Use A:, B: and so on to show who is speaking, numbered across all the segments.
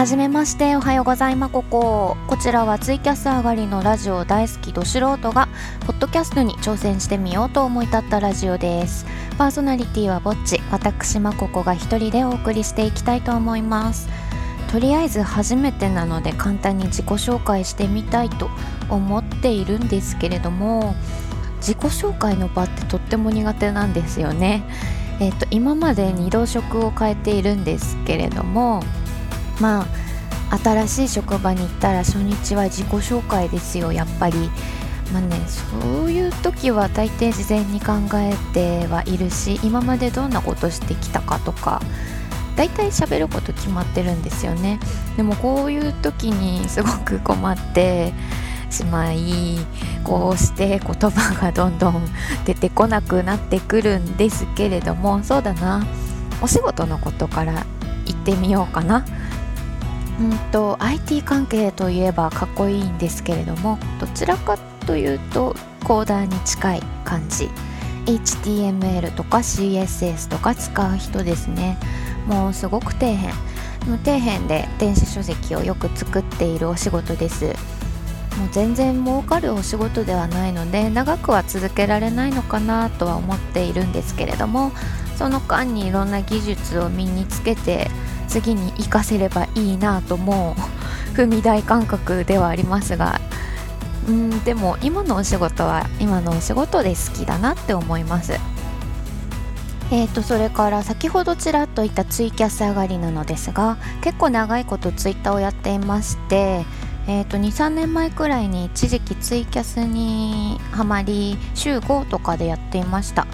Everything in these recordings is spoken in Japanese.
A: はじめましておはようございまここ。こちらはツイキャス上がりのラジオ大好きど素人がポッドキャストに挑戦してみようと思い立ったラジオです。パーソナリティはぼっち私まここが一人でお送りしていきたいと思います。とりあえず初めてなので簡単に自己紹介してみたいと思っているんですけれども自己紹介の場ってとっても苦手なんですよね。えっ、ー、と今まで2度職を変えているんですけれどもまあ新しい職場に行ったら初日は自己紹介ですよやっぱり。まあねそういう時は大抵事前に考えてはいるし今までどんなことしてきたかとか大体喋ること決まってるんですよね。でもこういう時にすごく困ってしまいこうして言葉がどんどん出てこなくなってくるんですけれどもそうだな。お仕事のことから言ってみようかな。うんと IT 関係といえばかっこいいんですけれどもどちらかというとコーダーに近い感じ。HTML とか CSS とか使う人ですね。もうすごく底辺。底辺で電子書籍をよく作っているお仕事です。もう全然儲かるお仕事ではないので長くは続けられないのかなとは思っているんですけれどもその間にいろんな技術を身につけて次に活かせればいいなともう踏み台感覚ではありますがうんでも今のお仕事は今のお仕事で好きだなって思います。えーとそれから先ほどちらっと言ったツイキャス上がりなのですが結構長いことツイッターをやっていましてえーと23年前くらいに一時期ツイキャスにはまり週5とかでやっていました。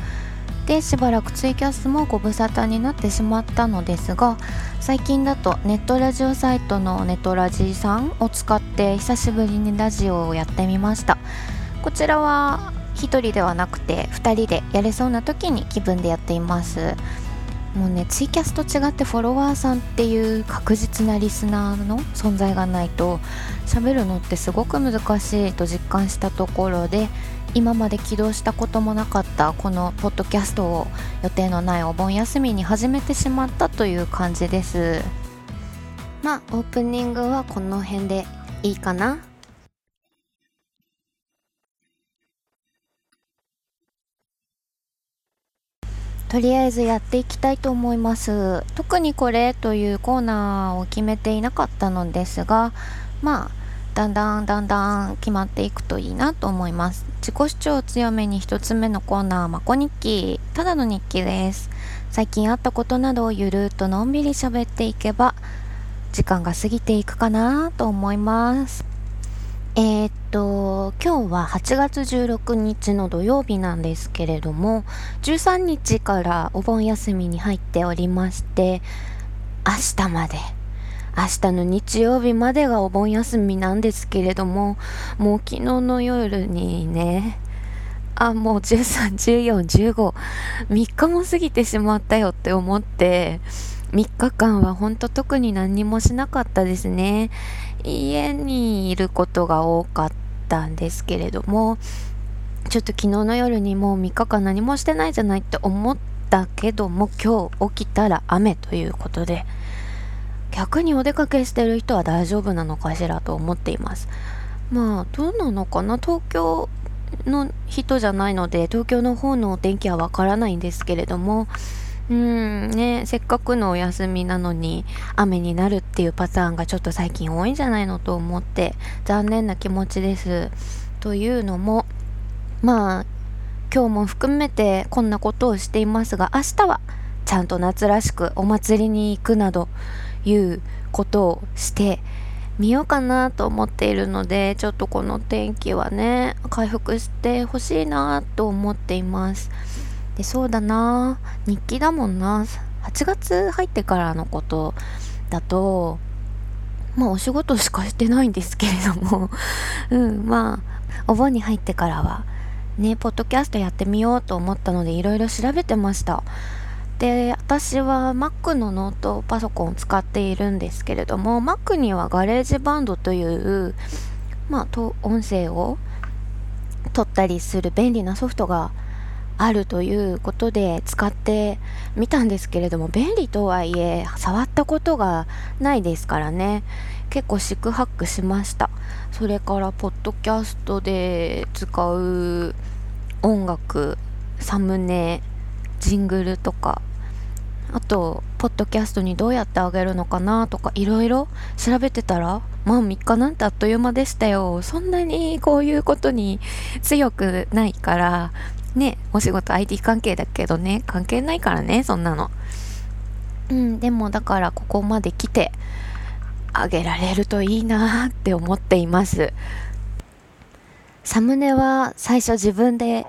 A: でしばらくツイキャスもご無沙汰になってしまったのですが最近だとネットラジオサイトのネトラジさんを使って久しぶりにラジオをやってみました。こちらは1人ではなくて2人でやれそうな時に気分でやっています。もうねツイキャスと違ってフォロワーさんっていう確実なリスナーの存在がないと喋るのってすごく難しいと実感したところで今まで起動したこともなかったこのポッドキャストを予定のないお盆休みに始めてしまったという感じです。まあオープニングはこの辺でいいかな？とりあえずやっていきたいと思います。特にこれというコーナーを決めていなかったのですがまあだんだんだんだん決まっていくといいなと思います。自己主張を強めに1つ目のコーナーまこ日記。ただの日記です。最近あったことなどをゆるっとのんびり喋っていけば時間が過ぎていくかなと思います。えー、っと今日は8月16日の土曜日なんですけれども13日からお盆休みに入っておりまして明日まで明日の日曜日までがお盆休みなんですけれども、もう昨日の夜にね、あ、もう13、14、15、3日も過ぎてしまったよって思って、3日間は本当特に何もしなかったですね。家にいることが多かったんですけれども、ちょっと昨日の夜にもう3日間何もしてないじゃないって思ったけども、今日起きたら雨ということで、逆にお出かけしてる人は大丈夫なのかしらと思っています。まあどうなのかな？東京の人じゃないので東京の方のお天気はわからないんですけれども。うんねせっかくのお休みなのに雨になるっていうパターンがちょっと最近多いんじゃないのと思って残念な気持ちです。というのもまあ今日も含めてこんなことをしていますが明日はちゃんと夏らしくお祭りに行くなどいうことをしてみようかなと思っているのでちょっとこの天気はね回復してほしいなと思っています。でそうだな。日記だもんな。8月入ってからのことだとまあお仕事しかしてないんですけれども。うんまあお盆に入ってからはねポッドキャストやってみようと思ったのでいろいろ調べてました。で私は Mac のノートパソコンを使っているんですけれども Mac には GarageBand というまあ音声を取ったりする便利なソフトがあるということで使ってみたんですけれども便利とはいえ触ったことがないですからね。結構四苦八苦しました。それからポッドキャストで使う音楽サムネジングルとかあとポッドキャストにどうやってあげるのかなとかいろいろ調べてたらまあ3日なんてあっという間でしたよ。そんなにこういうことに強くないからねお仕事 IT 関係だけどね関係ないからねそんなの。うんでもだからここまで来てあげられるといいなって思っています。サムネは最初自分で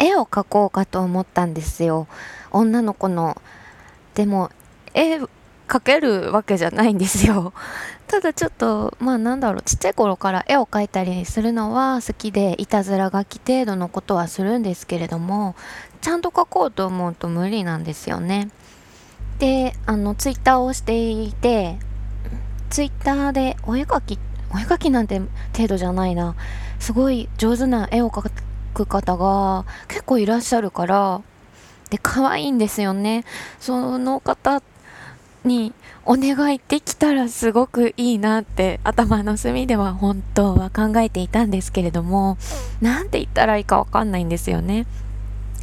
A: 絵を描こうかと思ったんですよ。女の子の。でも絵描けるわけじゃないんですよ。ただちょっとまあなんだろう。ちっちゃい頃から絵を描いたりするのは好きでいたずら書き程度のことはするんですけれどもちゃんと描こうと思うと無理なんですよね。であのツイッターをしていてツイッターでお絵描きお絵描きなんて程度じゃないな。すごい上手な絵を描く方が結構いらっしゃるからで可愛いんですよね。その方にお願いできたらすごくいいなって頭の隅では本当は考えていたんですけれども何て言ったらいいかわかんないんですよね。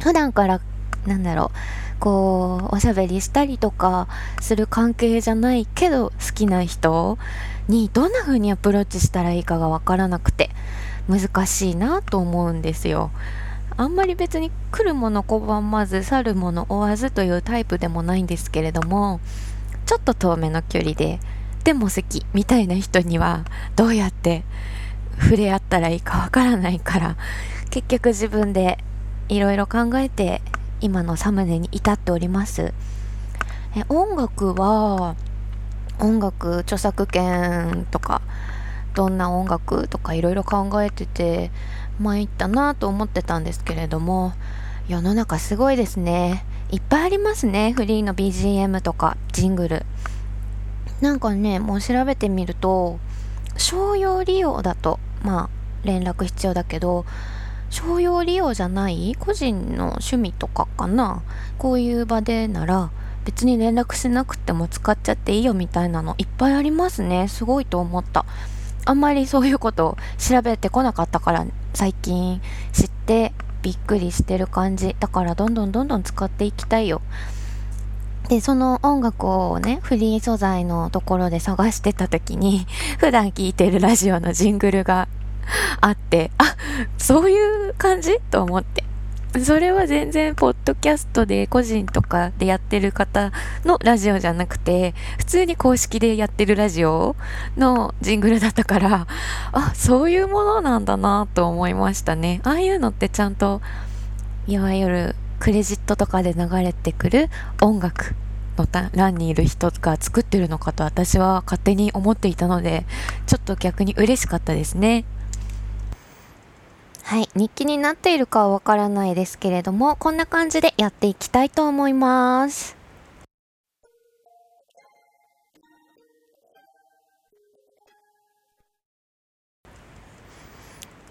A: 普段からなんだろうこうおしゃべりしたりとかする関係じゃないけど好きな人にどんな風にアプローチしたらいいかがわからなくて。難しいなと思うんですよ。あんまり別に来るもの拒まず去るもの追わずというタイプでもないんですけれどもちょっと遠めの距離ででも好きみたいな人にはどうやって触れ合ったらいいかわからないから結局自分でいろいろ考えて今のサムネに至っておりますえ音楽は音楽著作権とかどんな音楽とかいろいろ考えてて参ったなと思ってたんですけれども世の中すごいですね。いっぱいありますね。フリーの BGM とかジングル。なんかねもう調べてみると商用利用だとまあ連絡必要だけど商用利用じゃない個人の趣味とかかな。こういう場でなら別に連絡しなくても使っちゃっていいよみたいなのいっぱいありますね。すごいと思った。あんまりそういうことを調べてこなかったから最近知ってびっくりしてる感じ。だからどんどんどんどん使っていきたいよ。でその音楽をねフリー素材のところで探してた時に 普段聴いてるラジオのジングルがあって、あ、そういう感じ？と思って。それは全然、ポッドキャストで個人とかでやってる方のラジオじゃなくて、普通に公式でやってるラジオのジングルだったから、あ、そういうものなんだなと思いましたね。ああいうのってちゃんと、いわゆるクレジットとかで流れてくる音楽の欄にいる人が作ってるのかと私は勝手に思っていたので、ちょっと逆に嬉しかったですね。はい、日記になっているかはわからないですけれども、こんな感じでやっていきたいと思います。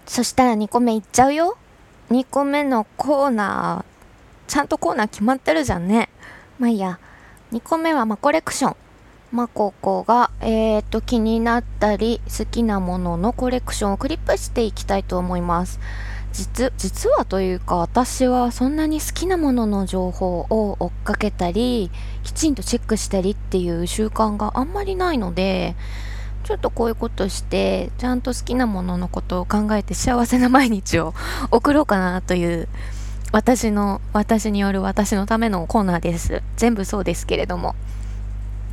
A: そしたら2個目いっちゃうよ。2個目のコーナー、ちゃんとコーナー決まってるじゃんね。まあいいや。2個目はまコレクション。ま、ここが、えっ、と、気になったり、好きなもののコレクションをクリップしていきたいと思います。実、実はというか、私はそんなに好きなものの情報を追っかけたり、きちんとチェックしたりっていう習慣があんまりないので、ちょっとこういうことして、ちゃんと好きなもののことを考えて幸せな毎日を送ろうかなという、私の、私による私のためのコーナーです。全部そうですけれども。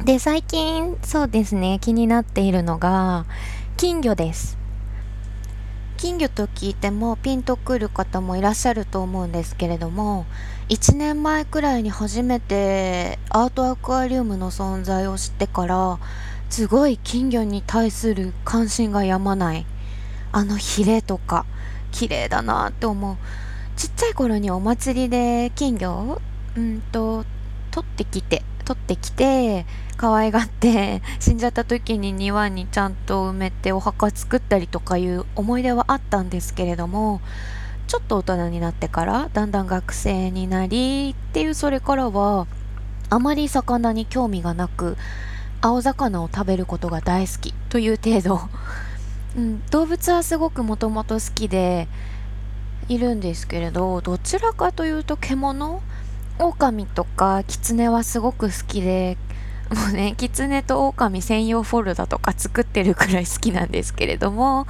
A: で、最近、そうですね、気になっているのが、金魚です。金魚と聞いてもピンとくる方もいらっしゃると思うんですけれども、1年前くらいに初めてアートアクアリウムの存在を知ってから、すごい金魚に対する関心がやまない。あのヒレとか、綺麗だなって思う。ちっちゃい頃にお祭りで金魚を、うんと、取ってきて、取ってきて、可愛がって 死んじゃった時に庭にちゃんと埋めてお墓作ったりとかいう思い出はあったんですけれどもちょっと大人になってからだんだん学生になりっていうそれからはあまり魚に興味がなく青魚を食べることが大好きという程度、うん、動物はすごくもともと好きでいるんですけれどどちらかというと獣狼とか狐はすごく好きでもうね狐と狼専用フォルダとか作ってるくらい好きなんですけれども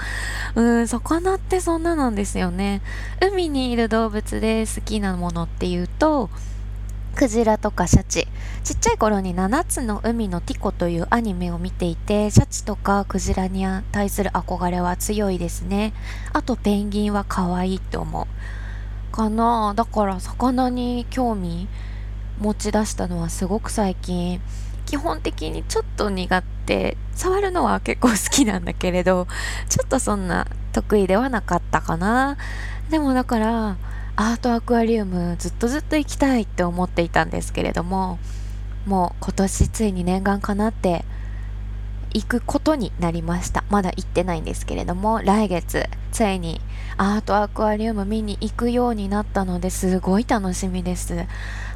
A: うん魚ってそんななんですよね。海にいる動物で好きなものっていうとクジラとかシャチ。ちっちゃい頃に7つの海のティコというアニメを見ていてシャチとかクジラに対する憧れは強いですね。あとペンギンは可愛いって思う。かなだから魚に興味持ち出したのはすごく最近。基本的にちょっと苦手。触るのは結構好きなんだけれどちょっとそんな得意ではなかったかな。でもだからアートアクアリウムずっとずっと行きたいって思っていたんですけれどももう今年ついに念願かなって行くことになりました。まだ行ってないんですけれども来月ついにアートアクアリウム見に行くようになったのですごい楽しみです。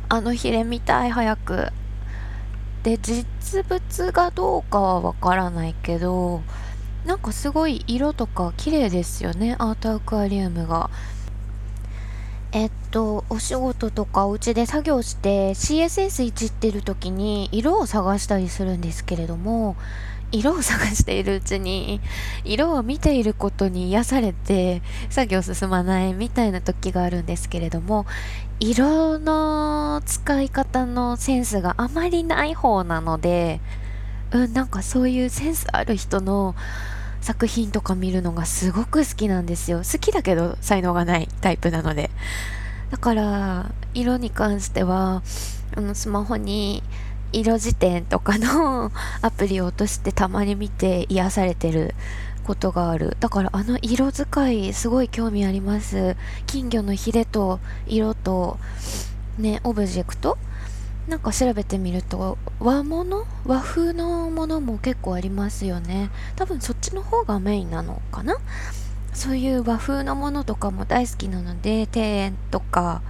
A: あのヒレ見たい早く。で実物がどうかはわからないけどなんかすごい色とか綺麗ですよねアートアクアリウムが。えっと、お仕事とかお家で作業して CSS いじってる時に色を探したりするんですけれども、色を探しているうちに、色を見ていることに癒されて作業進まないみたいな時があるんですけれども、色の使い方のセンスがあまりない方なので、うん、なんかそういうセンスある人の作品とか見るのがすごく好きなんですよ。好きだけど才能がないタイプなので。だから、色に関しては、あの、スマホに色辞典とかの アプリを落としてたまに見て癒されてることがある。だからあの色使いすごい興味あります。金魚のヒレと色と、ね、オブジェクト？なんか調べてみると和物？和風のものも結構ありますよね多分そっちの方がメインなのかな？そういう和風のものとかも大好きなので庭園とか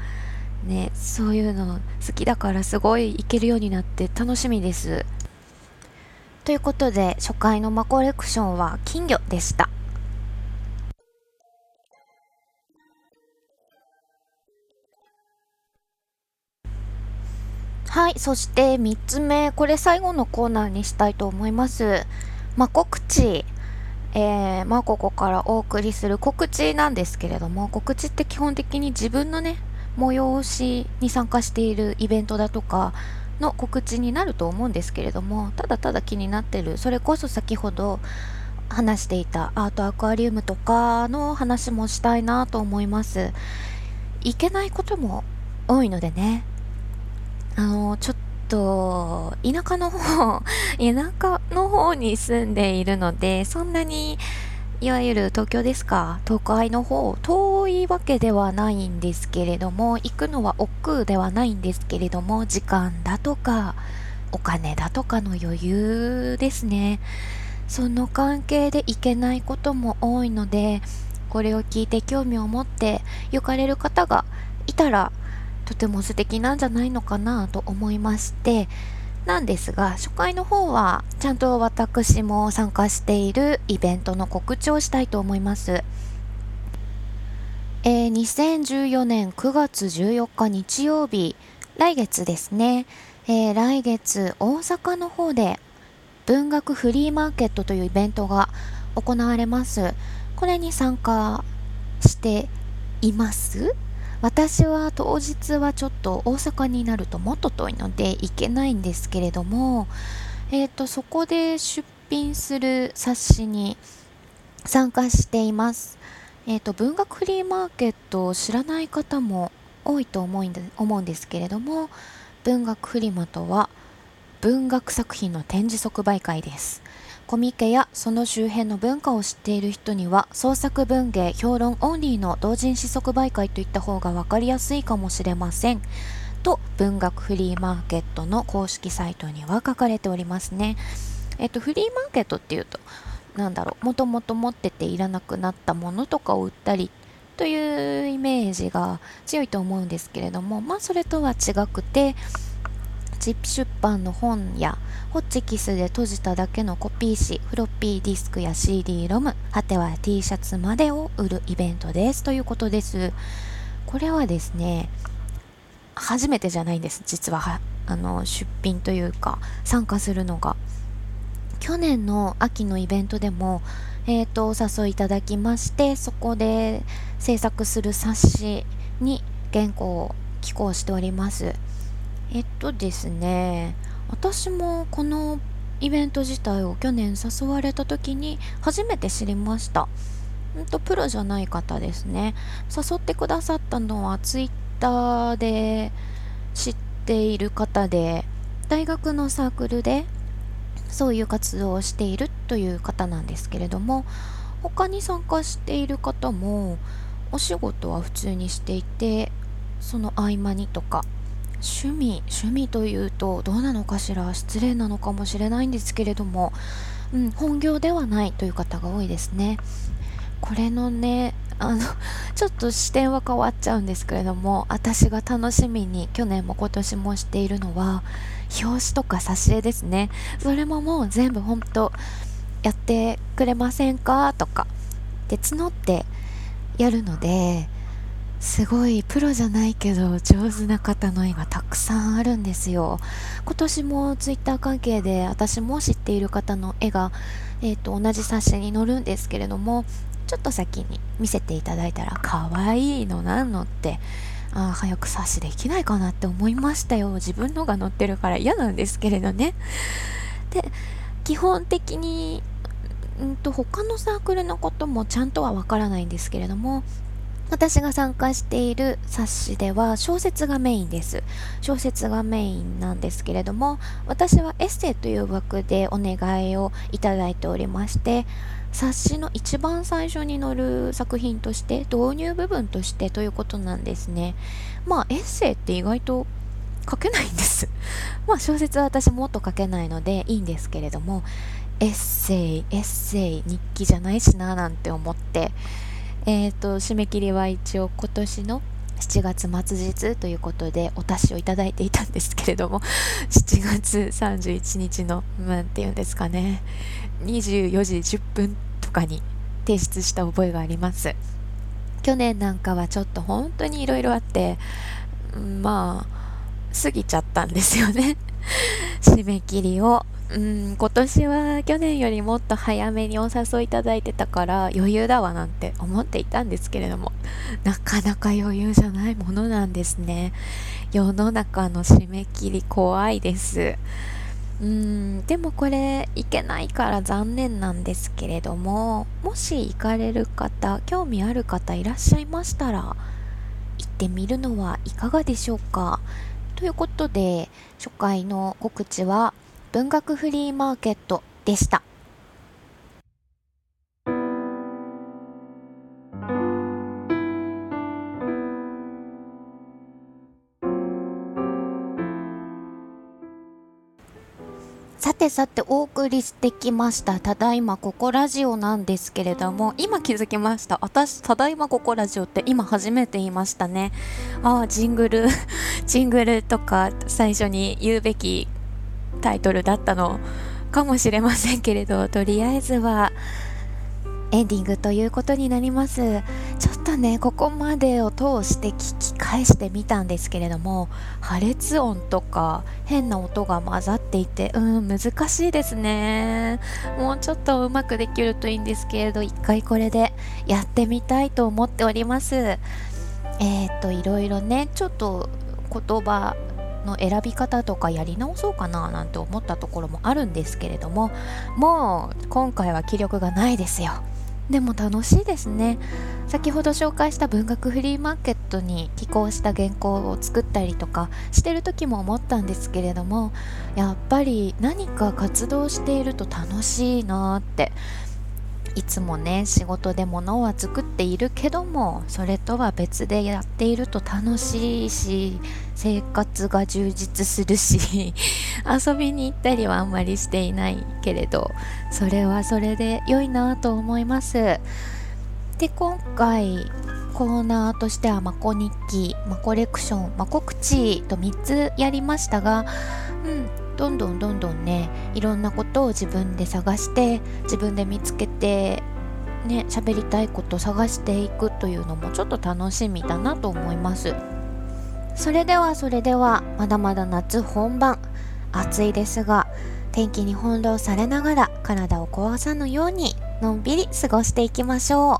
A: ねそういうの好きだからすごい行けるようになって楽しみですということで初回のマコレクションは金魚でしたはい、そして3つ目、これ最後のコーナーにしたいと思います。まあ、告知。えー、まあ、ここからお送りする告知なんですけれども、告知って基本的に自分のね、催しに参加しているイベントだとかの告知になると思うんですけれども、ただただ気になってる、それこそ先ほど話していたアートアクアリウムとかの話もしたいなと思います。いけないことも多いのでね、あの、ちょっと、田舎の方、田舎の方に住んでいるので、そんなに、いわゆる東京ですか、東海の方、遠いわけではないんですけれども、行くのは億劫ではないんですけれども、時間だとか、お金だとかの余裕ですね。その関係で行けないことも多いので、これを聞いて興味を持って行かれる方がいたら、とても素敵なんじゃないのかなと思いましてなんですが初回の方はちゃんと私も参加しているイベントの告知をしたいと思います。えー、2014年9月14日日曜日来月ですね、えー、来月大阪の方で文学フリーマーケットというイベントが行われます。これに参加しています？私は当日はちょっと大阪になるともっと遠いので行けないんですけれども、えーと、そこで出品する冊子に参加しています。えーと、文学フリーマーケットを知らない方も多いと思うんで思うんですけれども文学フリマとは文学作品の展示即売会です。コミケやその周辺の文化を知っている人には創作文芸評論オンリーの同人誌即売会といった方が分かりやすいかもしれません。と文学フリーマーケットの公式サイトには書かれておりますね。えっとフリーマーケットっていうとなんだろうもともと持ってていらなくなったものとかを売ったりというイメージが強いと思うんですけれどもまあそれとは違くてチップ出版の本やホッチキスで閉じただけのコピー紙フロッピーディスクや CD ロム果ては T シャツまでを売るイベントですということです。これはですね初めてじゃないんです実は。あの出品というか参加するのが。去年の秋のイベントでも、えーと、お誘いいただきましてそこで制作する冊子に原稿を寄稿しております。えっとですね私もこのイベント自体を去年誘われた時に初めて知りました。んとプロじゃない方ですね。誘ってくださったのはツイッターで知っている方で大学のサークルでそういう活動をしているという方なんですけれども他に参加している方もお仕事は普通にしていてその合間にとか趣味趣味というとどうなのかしら失礼なのかもしれないんですけれども、うん、本業ではないという方が多いですね。これのねあの ちょっと視点は変わっちゃうんですけれども私が楽しみに去年も今年もしているのは表紙とか挿絵ですね。それももう全部ほんとやってくれませんか？とかで募ってやるのですごいプロじゃないけど上手な方の絵がたくさんあるんですよ。今年もツイッター関係で私も知っている方の絵が、えーと、同じ冊子に載るんですけれどもちょっと先に見せていただいたら可愛いのなんのってあ早く冊子できないかなって思いましたよ。自分のが載ってるから嫌なんですけれどね。で基本的にんと他のサークルのこともちゃんとはわからないんですけれども私が参加している冊子では小説がメインです。小説がメインなんですけれども、私はエッセイという枠でお願いをいただいておりまして、冊子の一番最初に載る作品として導入部分としてということなんですね。まあエッセイって意外と書けないんです。まあ小説は私もっと書けないのでいいんですけれども、エッセイ、エッセイ、日記じゃないしななんて思って、えーと、締め切りは一応今年の7月末日ということでお達しをいただいていたんですけれども 7月31日の何て言うんですかね。24時10分とかに提出した覚えがあります。去年なんかはちょっと本当にいろいろあってまあ過ぎちゃったんですよね。締め切りをうん今年は去年よりもっと早めにお誘いいただいてたから余裕だわなんて思っていたんですけれどもなかなか余裕じゃないものなんですね。世の中の締め切り怖いです。うんでもこれいけないから残念なんですけれどももし行かれる方興味ある方いらっしゃいましたら行ってみるのはいかがでしょうか。ということで初回の告知は「文学フリーマーケットでした。さてさてお送りしてきました。ただいまここラジオなんですけれども今気づきました。私ただいまここラジオって今初めて言いましたね。ああジングル ジングルとか最初に言うべきタイトルだったのかもしれませんけれどとりあえずはエンディングということになります。ちょっとねここまでを通して聞き返してみたんですけれども破裂音とか変な音が混ざっていてうん難しいですね。もうちょっとうまくできるといいんですけれど一回これでやってみたいと思っております。えー、っといろいろねちょっと言葉の選び方とかやり直そうかななんて思ったところもあるんですけれどももう今回は気力がないですよ。でも楽しいですね。先ほど紹介した文学フリーマーケットに寄稿した原稿を作ったりとかしてる時も思ったんですけれどもやっぱり何か活動していると楽しいなっていつもね仕事で物は作っているけどもそれとは別でやっていると楽しいし生活が充実するし 遊びに行ったりはあんまりしていないけれどそれはそれで良いなと思います。で今回コーナーとしてはまこ日記、まコレクション、まコ口と3つやりましたが、うん、どんどんどんどんねいろんなことを自分で探して自分で見つけてね喋りたいこと探していくというのもちょっと楽しみだなと思います。それではそれではまだまだ夏本番。暑いですが天気に翻弄されながら体を壊さぬようにのんびり過ごしていきましょう。